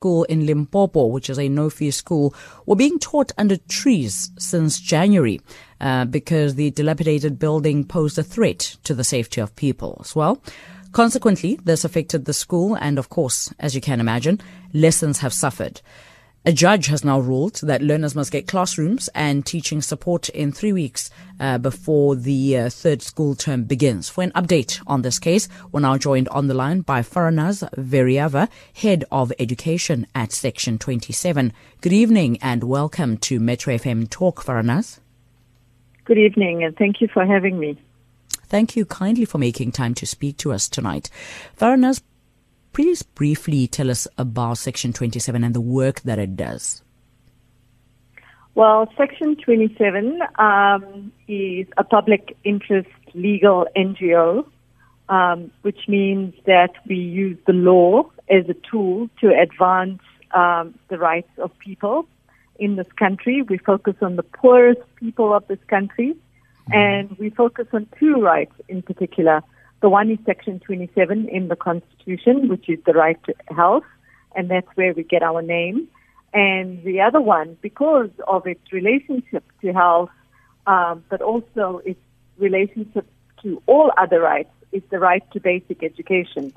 school in Limpopo, which is a no-fee school, were being taught under trees since January uh, because the dilapidated building posed a threat to the safety of people as well. Consequently, this affected the school, and of course, as you can imagine, lessons have suffered. A judge has now ruled that learners must get classrooms and teaching support in three weeks uh, before the uh, third school term begins. For an update on this case, we're now joined on the line by Faranaaz Veriava, Head of Education at Section 27. Good evening and welcome to Metro FM Talk, Faranaaz. Good evening and thank you for having me. Thank you kindly for making time to speak to us tonight. Faranaaz, please briefly tell us about Section 27 and the work that it does. Well, Section 27 um, is a public interest legal NGO, um, which means that we use the law as a tool to advance um, the rights of people in this country. We focus on the poorest people of this country, mm-hmm. and we focus on two rights in particular the one is Section 27 in the Constitution, which is the right to health, and that's where we get our name. And the other one, because of its relationship to health, um, but also its relationship to all other rights, is the right to basic education,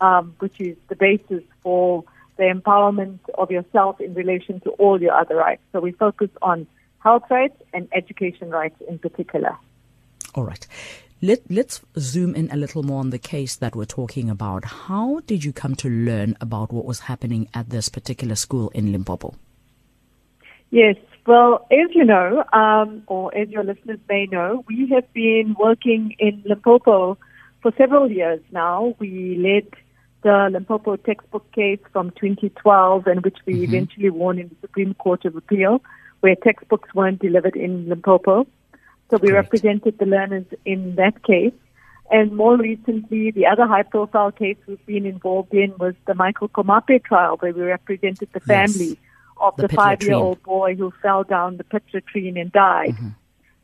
um, which is the basis for the empowerment of yourself in relation to all your other rights. So we focus on health rights and education rights in particular. All right. Let, let's zoom in a little more on the case that we're talking about. How did you come to learn about what was happening at this particular school in Limpopo? Yes, well, as you know, um, or as your listeners may know, we have been working in Limpopo for several years now. We led the Limpopo textbook case from 2012, and which we mm-hmm. eventually won in the Supreme Court of Appeal, where textbooks weren't delivered in Limpopo. So we Great. represented the learners in that case. And more recently, the other high profile case we've been involved in was the Michael Komape trial, where we represented the family yes. of the, the five year old boy who fell down the pit latrine and died. Mm-hmm.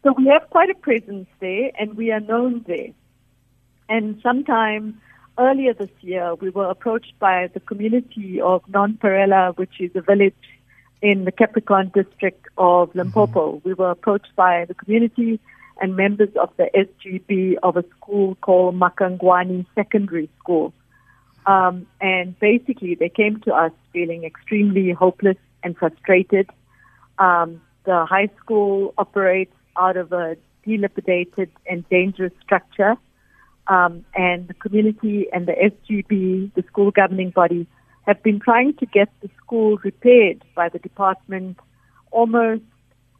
So we have quite a presence there, and we are known there. And sometime earlier this year, we were approached by the community of Nonparela, which is a village in the Capricorn district of. Limpopo. Mm-hmm. We were approached by the community and members of the SGB of a school called Makangwane Secondary School. Um, and basically, they came to us feeling extremely hopeless and frustrated. Um, the high school operates out of a dilapidated and dangerous structure. Um, and the community and the SGB, the school governing body, have been trying to get the school repaired by the department almost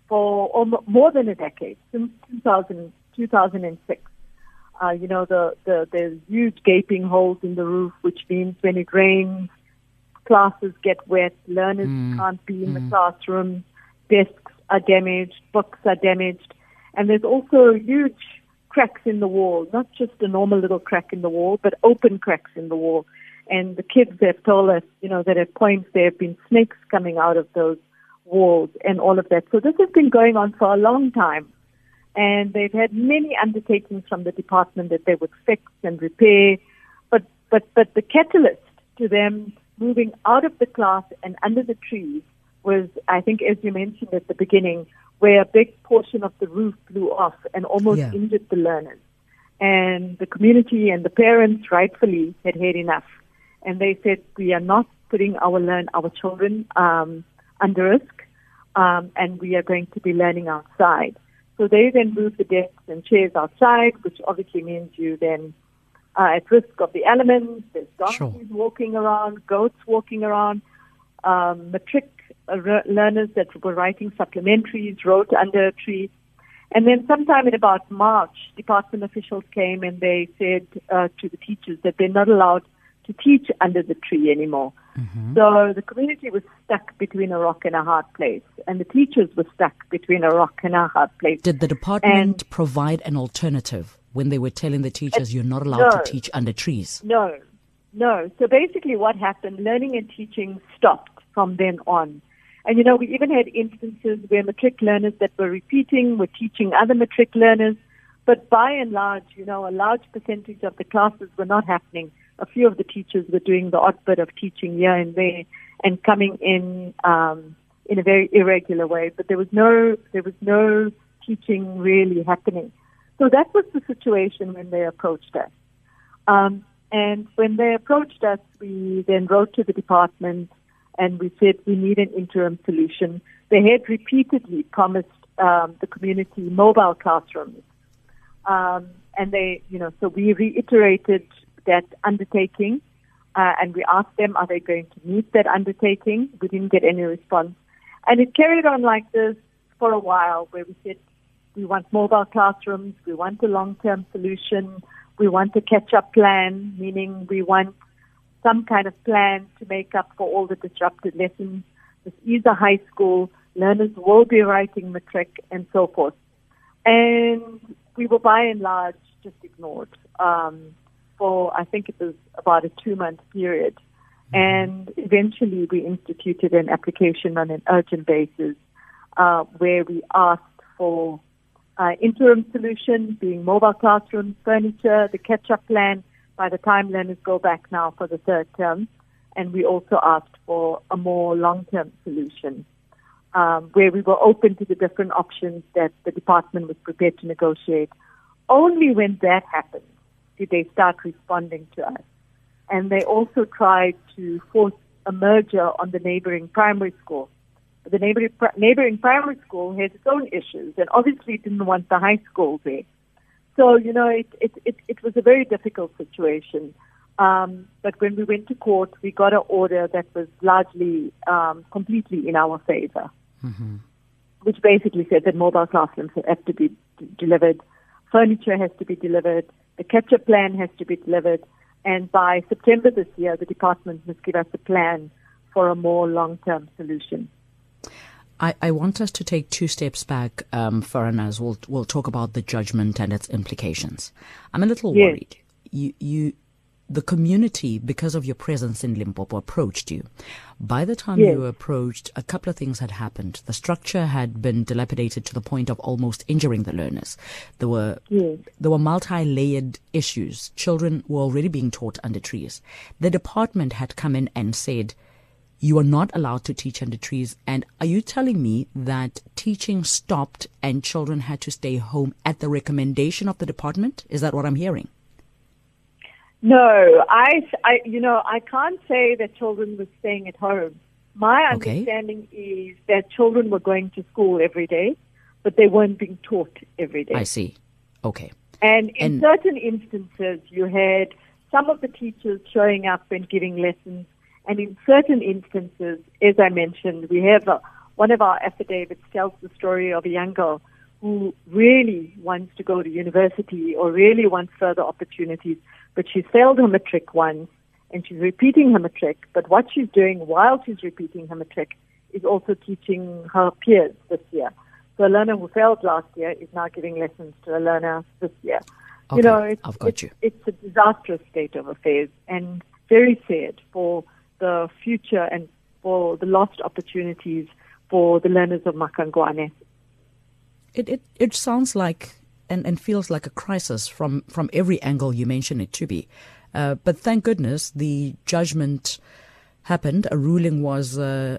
for almost more than a decade, since 2000, 2006. Uh, you know, the, the, there's huge gaping holes in the roof, which means when it rains, classes get wet, learners mm. can't be in mm. the classroom, desks are damaged, books are damaged, and there's also huge cracks in the wall, not just a normal little crack in the wall, but open cracks in the wall. And the kids have told us, you know, that at points there have been snakes coming out of those walls and all of that. So this has been going on for a long time. And they've had many undertakings from the department that they would fix and repair. But, but, but the catalyst to them moving out of the class and under the trees was, I think, as you mentioned at the beginning, where a big portion of the roof blew off and almost yeah. injured the learners. And the community and the parents rightfully had had enough and they said we are not putting our learn our children um, under risk, um, and we are going to be learning outside. So they then moved the desks and chairs outside, which obviously means you then are at risk of the elements. There's donkeys sure. walking around, goats walking around. Um, matric uh, learners that were writing supplementaries wrote under a tree. And then sometime in about March, department officials came and they said uh, to the teachers that they're not allowed to teach under the tree anymore. Mm-hmm. So the community was stuck between a rock and a hard place, and the teachers were stuck between a rock and a hard place. Did the department and provide an alternative when they were telling the teachers you're not allowed no, to teach under trees? No, no. So basically, what happened, learning and teaching stopped from then on. And you know, we even had instances where matric learners that were repeating were teaching other matric learners, but by and large, you know, a large percentage of the classes were not happening a few of the teachers were doing the odd bit of teaching here and there. and coming in um, in a very irregular way. But there was no there was no teaching really happening. So that was the situation when they approached us. Um, and when they approached us, we then wrote to the department and we said we need an interim solution. They had repeatedly promised um, the community mobile classrooms. Um, and they, you know, so we reiterated that undertaking uh, and we asked them, are they going to meet that undertaking? We didn't get any response. And it carried on like this for a while where we said, we want mobile classrooms, we want a long-term solution, we want a catch-up plan, meaning we want some kind of plan to make up for all the disrupted lessons. This is a high school, learners will be writing matric and so forth. And we were by and large just ignored um, for, I think it was about a two-month period. Mm-hmm. And eventually we instituted an application on an urgent basis uh, where we asked for uh, interim solution being mobile classrooms, furniture, the catch-up plan by the time learners go back now for the third term. And we also asked for a more long-term solution um, where we were open to the different options that the department was prepared to negotiate. Only when that happened did they start responding to us. And they also tried to force a merger on the neighboring primary school the neighboring, neighboring primary school has its own issues and obviously didn't want the high school there. So, you know, it, it, it, it was a very difficult situation. Um, but when we went to court, we got an order that was largely, um, completely in our favor, mm-hmm. which basically said that mobile classrooms have to be d- delivered, furniture has to be delivered, the catch-up plan has to be delivered, and by September this year, the department must give us a plan for a more long-term solution. I, I want us to take two steps back, um, as we'll we'll talk about the judgment and its implications. I'm a little yes. worried. You you the community, because of your presence in Limpopo, approached you. By the time yes. you approached, a couple of things had happened. The structure had been dilapidated to the point of almost injuring the learners. There were yes. there were multi-layered issues. Children were already being taught under trees. The department had come in and said, you are not allowed to teach under trees. And are you telling me that teaching stopped and children had to stay home at the recommendation of the department? Is that what I'm hearing? No, I, I you know, I can't say that children were staying at home. My understanding okay. is that children were going to school every day, but they weren't being taught every day. I see. Okay. And in and certain instances, you had some of the teachers showing up and giving lessons and in certain instances, as I mentioned, we have a, one of our affidavits tells the story of a young girl who really wants to go to university or really wants further opportunities, but she's failed her matric once and she's repeating her matric. But what she's doing while she's repeating her matric is also teaching her peers this year. So a learner who failed last year is now giving lessons to a learner this year. Okay, you know, it's, I've got it's, you. it's a disastrous state of affairs and very sad for the future and for the lost opportunities for the learners of Makangwane. It, it, it sounds like and, and feels like a crisis from, from every angle you mention it to be. Uh, but thank goodness the judgment happened. A ruling was uh,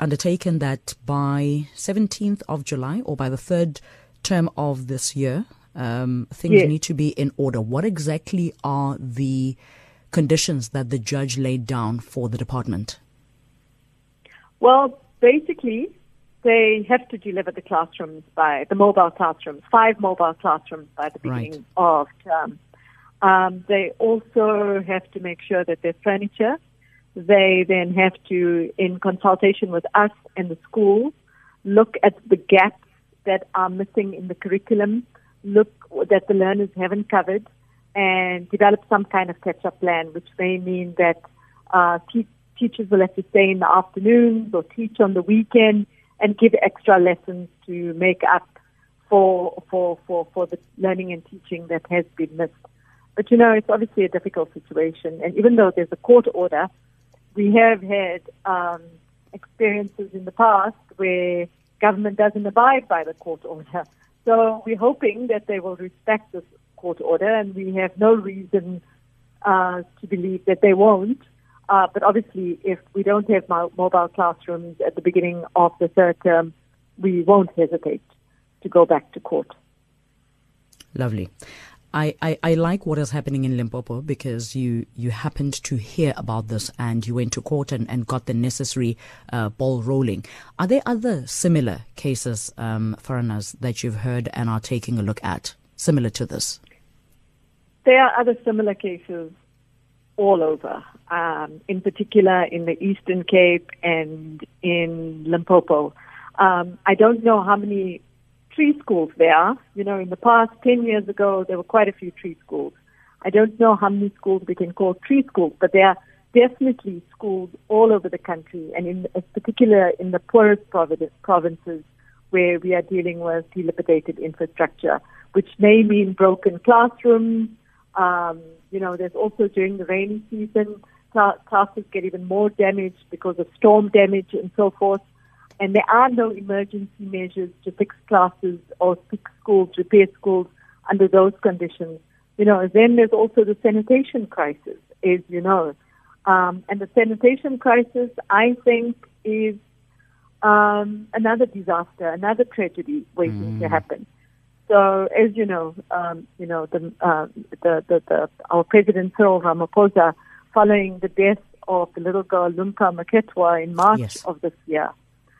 undertaken that by 17th of July or by the third term of this year, um, things yes. need to be in order. What exactly are the conditions that the judge laid down for the department? Well, basically, they have to deliver the classrooms by the mobile classrooms, five mobile classrooms by the beginning right. of term. Um, they also have to make sure that there's furniture. They then have to, in consultation with us and the school, look at the gaps that are missing in the curriculum, look that the learners haven't covered, and develop some kind of catch-up plan, which may mean that uh, te- teachers will have to stay in the afternoons or teach on the weekend and give extra lessons to make up for for for for the learning and teaching that has been missed. But you know, it's obviously a difficult situation, and even though there's a court order, we have had um, experiences in the past where government doesn't abide by the court order. So we're hoping that they will respect this court order, and we have no reason uh, to believe that they won't. Uh, but obviously, if we don't have mobile classrooms at the beginning of the third term, we won't hesitate to go back to court. Lovely. I, I, I, like what is happening in Limpopo because you, you happened to hear about this and you went to court and, and got the necessary uh, ball rolling. Are there other similar cases, um, Faranaaz, that you've heard and are taking a look at, similar to this? There are other similar cases all over, um, in particular in the Eastern Cape and in Limpopo. Um, I don't know how many tree schools there are. You know, in the past, 10 years ago, there were quite a few tree schools. I don't know how many schools we can call tree schools, but there are definitely schools all over the country, and in particular in the poorest provinces where we are dealing with dilapidated infrastructure, which may mean broken classrooms. Um, you know, there's also during the rainy season, classes get even more damaged because of storm damage and so forth and there are no emergency measures to fix classes or fix schools, repair schools under those conditions. You know, then there's also the sanitation crisis, as you know. Um, and the sanitation crisis, I think, is um, another disaster, another tragedy waiting mm. to happen. So, as you know, um, you know the, uh, the, the, the, our president Cyril Ramaphosa, following the death of the little girl Lumka Maketwa in March yes. of this year,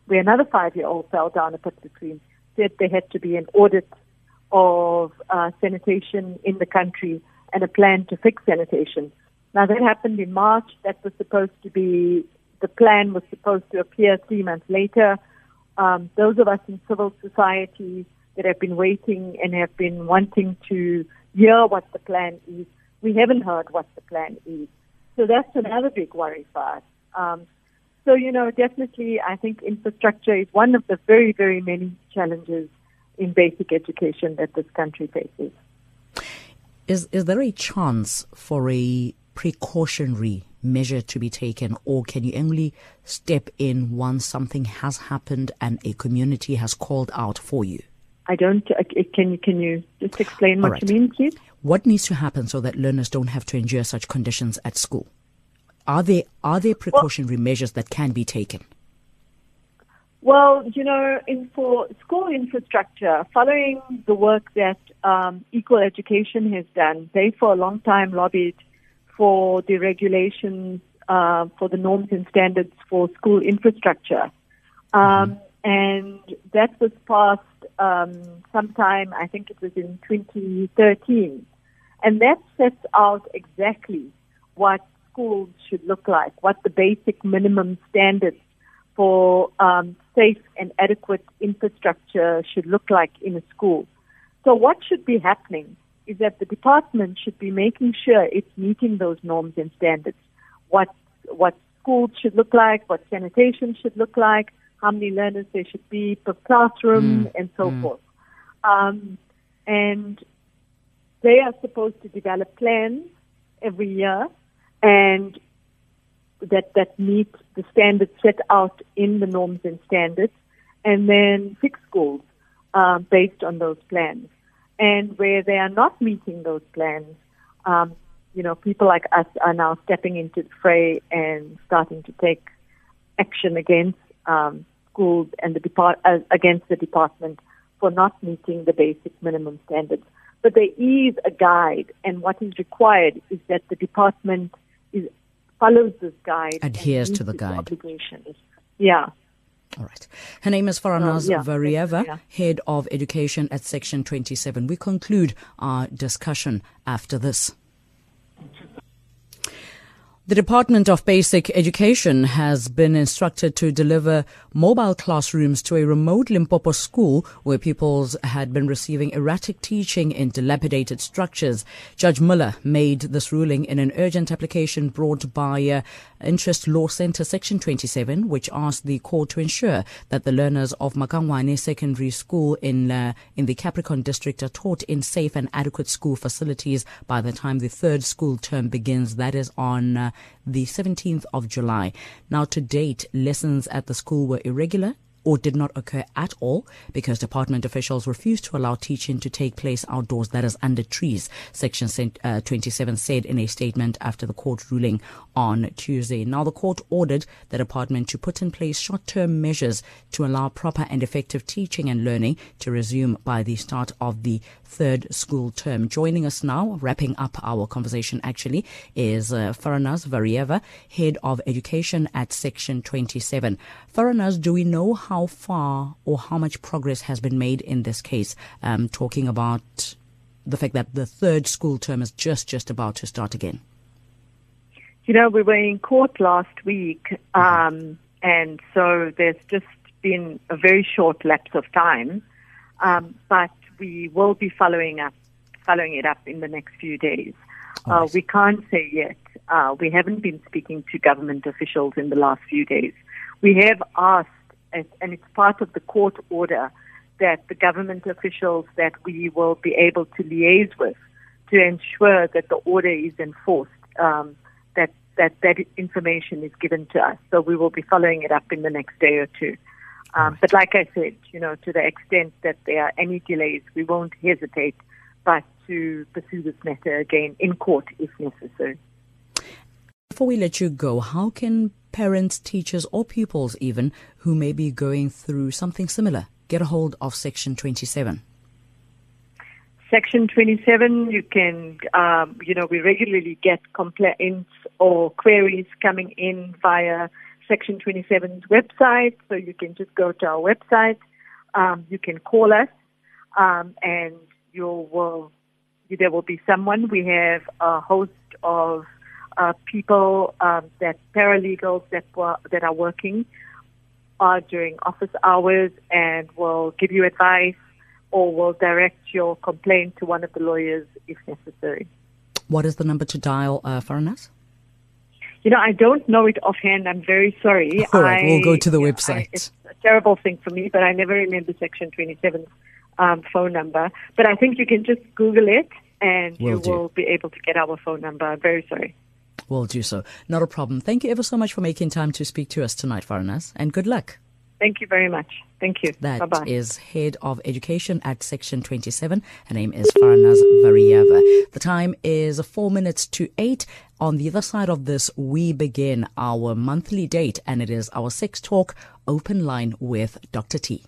where another five-year-old fell down a pit between, said there had to be an audit of uh, sanitation in the country and a plan to fix sanitation. Now that happened in March. That was supposed to be the plan was supposed to appear three months later. Um, those of us in civil society that have been waiting and have been wanting to hear what the plan is, we haven't heard what the plan is. So that's another big worry for us. Um, so, you know, definitely I think infrastructure is one of the very, very many challenges in basic education that this country faces. Is, is there a chance for a precautionary measure to be taken, or can you only step in once something has happened and a community has called out for you? I don't. Uh, can you can you just explain what right. you mean, please? What needs to happen so that learners don't have to endure such conditions at school? Are there are there precautionary well, measures that can be taken? Well, you know, in, for school infrastructure, following the work that um, Equal Education has done, they for a long time lobbied for the regulations uh, for the norms and standards for school infrastructure. Um, mm-hmm. And that was passed um, sometime, I think it was in 2013. And that sets out exactly what schools should look like, what the basic minimum standards for um, safe and adequate infrastructure should look like in a school. So what should be happening is that the department should be making sure it's meeting those norms and standards. What what schools should look like, what sanitation should look like, how many learners there should be per classroom, mm. and so mm. forth. Um, and they are supposed to develop plans every year and that that meet the standards set out in the norms and standards, and then fix schools uh, based on those plans. And where they are not meeting those plans, um, you know, people like us are now stepping into the fray and starting to take action against um, schools and the depart uh, against the department for not meeting the basic minimum standards. But there is a guide, and what is required is that the department is, follows this guide. Adheres to the guide. Obligations. Yeah. All right. Her name is Faranaaz oh, yeah. Veriava, yeah. Head of Education at Section 27. We conclude our discussion after this. The Department of Basic Education has been instructed to deliver mobile classrooms to a remote Limpopo school where pupils had been receiving erratic teaching in dilapidated structures. Judge Muller made this ruling in an urgent application brought by uh, Interest Law Centre Section 27, which asked the court to ensure that the learners of Makangwane Secondary School in uh, in the Capricorn district are taught in safe and adequate school facilities by the time the third school term begins. That is on uh, the 17th of July. Now, to date, lessons at the school were irregular or did not occur at all because department officials refused to allow teaching to take place outdoors, that is under trees. Section uh, 27 said in a statement after the court ruling on Tuesday. Now, the court ordered the department to put in place short term measures to allow proper and effective teaching and learning to resume by the start of the third school term. Joining us now, wrapping up our conversation actually, is uh, Faranaaz Veriava, Head of Education at Section 27. Faranaaz, do we know how far or how much progress has been made in this case? Um, talking about the fact that the third school term is just just about to start again. You know, we were in court last week, um, and so there's just been a very short lapse of time, um, but we will be following up, following it up in the next few days. Uh, we can't say yet. Uh, we haven't been speaking to government officials in the last few days. We have asked, and it's part of the court order, that the government officials that we will be able to liaise with to ensure that the order is enforced, um, that, that that information is given to us. So we will be following it up in the next day or two. Um, but like I said, you know, to the extent that there are any delays, we won't hesitate but to pursue this matter again in court if necessary. Before we let you go, how can parents, teachers, or pupils even who may be going through something similar get a hold of Section 27? Section 27, you can, um, you know, we regularly get complaints or queries coming in via Section 27's website. So you can just go to our website. Um, you can call us, um, and you will there will be someone. We have a host of uh, people um, that paralegals that were, that are working uh, during office hours and will give you advice or will direct your complaint to one of the lawyers if necessary. What is the number to dial, uh, Faranaaz? You know, I don't know it offhand. I'm very sorry. All right, I, we'll go to the website. I, it's a terrible thing for me, but I never remember Section 27's um, phone number. But I think you can just Google it and will you do. will be able to get our phone number. I'm very sorry. We'll do so. Not a problem. Thank you ever so much for making time to speak to us tonight, Faranaaz, and good luck. Thank you very much. Thank you. That Bye-bye. is Head of Education at Section 27. Her name is Faranaaz Veriava. The time is four minutes to eight. On the other side of this, we begin our monthly date, and it is our Sex Talk open line with Dr. T.